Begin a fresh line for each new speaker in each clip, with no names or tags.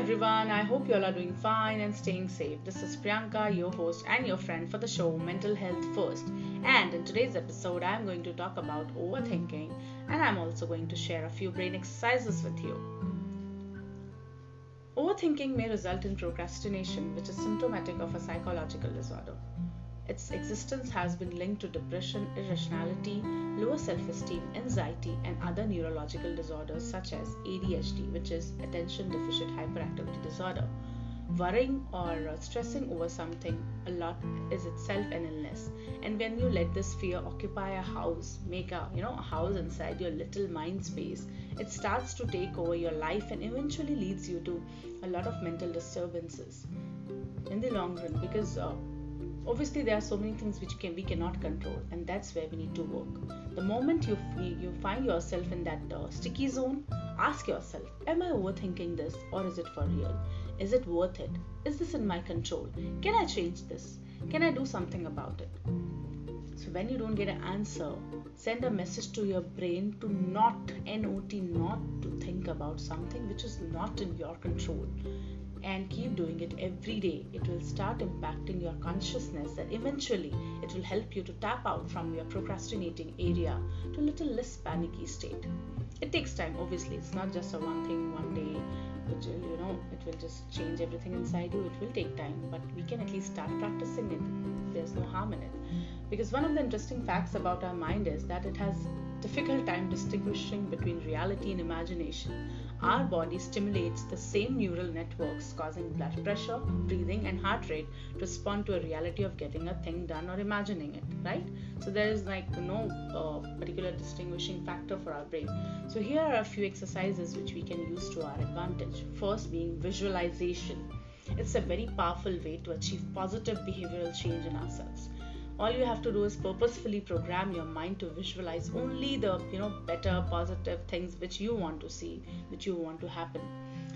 everyone, I hope you all are doing fine and staying safe. This is Priyanka, your host and your friend for the show Mental Health First. And in today's episode, I'm going to talk about overthinking and I'm also going to share a few brain exercises with you. Overthinking may result in procrastination, which is symptomatic of a psychological disorder. Its existence has been linked to depression, irrationality, lower self esteem, anxiety, and other neurological disorders such as ADHD, which is attention deficit hyperactivity disorder. Worrying or stressing over something a lot is itself an illness. And when you let this fear occupy a house, make a you know a house inside your little mind space, it starts to take over your life and eventually leads you to a lot of mental disturbances in the long run because uh, obviously there are so many things which can we cannot control and that's where we need to work. The moment you you find yourself in that uh, sticky zone ask yourself am i overthinking this or is it for real? Is it worth it? Is this in my control? Can i change this? Can i do something about it? So when you don't get an answer send a message to your brain to not not not to think about something which is not in your control and keep doing it every day, it will start impacting your consciousness and eventually it will help you to tap out from your procrastinating area to a little less panicky state. It takes time, obviously, it's not just a one thing one day which will, you know, it will just change everything inside you. It will take time, but we can at least start practicing it. There's no harm in it. Because one of the interesting facts about our mind is that it has difficult time distinguishing between reality and imagination our body stimulates the same neural networks causing blood pressure, breathing, and heart rate to respond to a reality of getting a thing done or imagining it, right? So there is like no uh, particular distinguishing factor for our brain. So here are a few exercises which we can use to our advantage. First being visualization. It's a very powerful way to achieve positive behavioral change in ourselves all you have to do is purposefully program your mind to visualize only the you know better positive things which you want to see which you want to happen.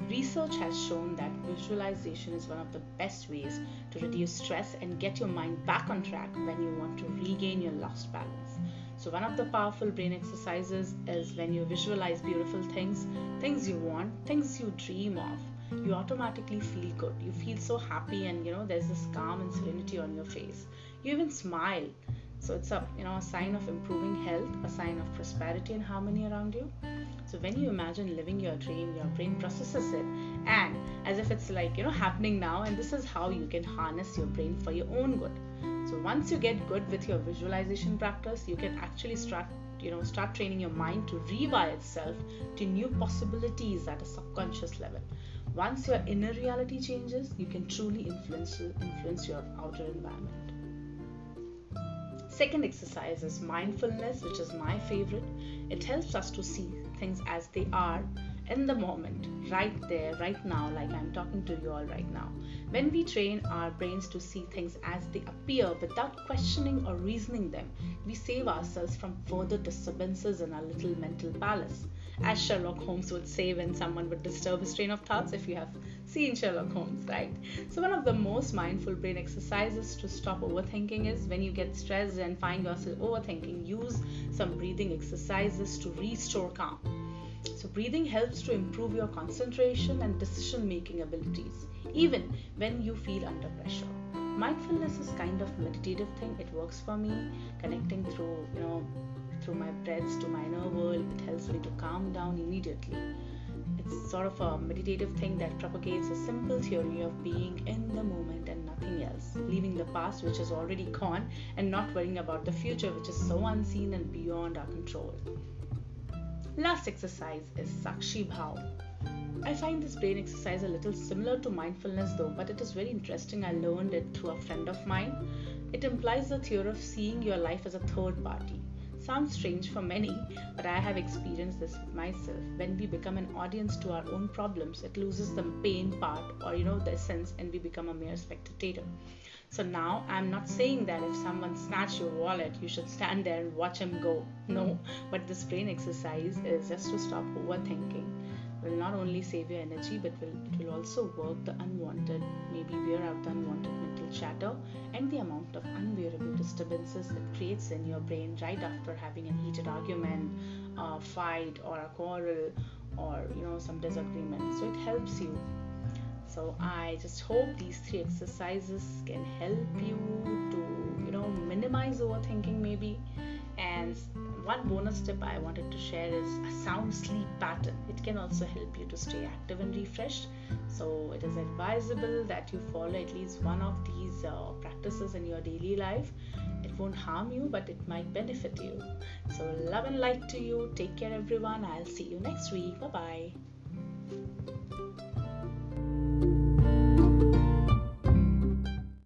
Research has shown that visualization is one of the best ways to reduce stress and get your mind back on track when you want to regain your lost balance. So one of the powerful brain exercises is when you visualize beautiful things things you want things you dream of you automatically feel good. You feel so happy and you know there's this calm and serenity on your face. You even smile. So it's a you know a sign of improving health a sign of prosperity and harmony around you. So when you imagine living your dream your brain processes it. And as if it's like you know happening now and this is how you can harness your brain for your own good. So once you get good with your visualization practice you can actually start you know start training your mind to rewire itself to new possibilities at a subconscious level once your inner reality changes, you can truly influence, influence your outer environment. Second exercise is mindfulness, which is my favorite. It helps us to see things as they are in the moment, right there, right now, like I'm talking to you all right now. When we train our brains to see things as they appear without questioning or reasoning them, we save ourselves from further disturbances in our little mental palace as Sherlock Holmes would say when someone would disturb his train of thoughts, if you have seen Sherlock Holmes, right? So, one of the most mindful brain exercises to stop overthinking is when you get stressed and find yourself overthinking, use some breathing exercises to restore calm. So, breathing helps to improve your concentration and decision making abilities, even when you feel under pressure mindfulness is kind of meditative thing it works for me connecting through you know through my breaths to my inner world. It helps me to calm down immediately. It's sort of a meditative thing that propagates a simple theory of being in the moment and nothing else, leaving the past, which is already gone, and not worrying about the future, which is so unseen and beyond our control. Last exercise is Sakshi Bhav. I find this brain exercise a little similar to mindfulness though, but it is very interesting. I learned it through a friend of mine. It implies the theory of seeing your life as a third party. Sounds strange for many, but I have experienced this myself. When we become an audience to our own problems, it loses the pain part or you know the essence and we become a mere spectator. So now I'm not saying that if someone snatched your wallet, you should stand there and watch him go. No, hmm. but this brain exercise is just to stop overthinking will not only save your energy but will, it will also work the unwanted, maybe wear out the unwanted mental chatter and the amount of unbearable disturbances it creates in your brain right after having a heated argument, a fight, or a quarrel, or you know some disagreement. So it helps you. so i just hope these three exercises can help you to you know minimize overthinking maybe and one bonus tip I wanted to share is a sound sleep pattern. It can also help you to stay active and refreshed. So, it is advisable that you follow at least one of these uh, practices in your daily life. It won't harm you, but it might benefit you. So, love and light to you. Take care, everyone. I'll see you next week. Bye bye.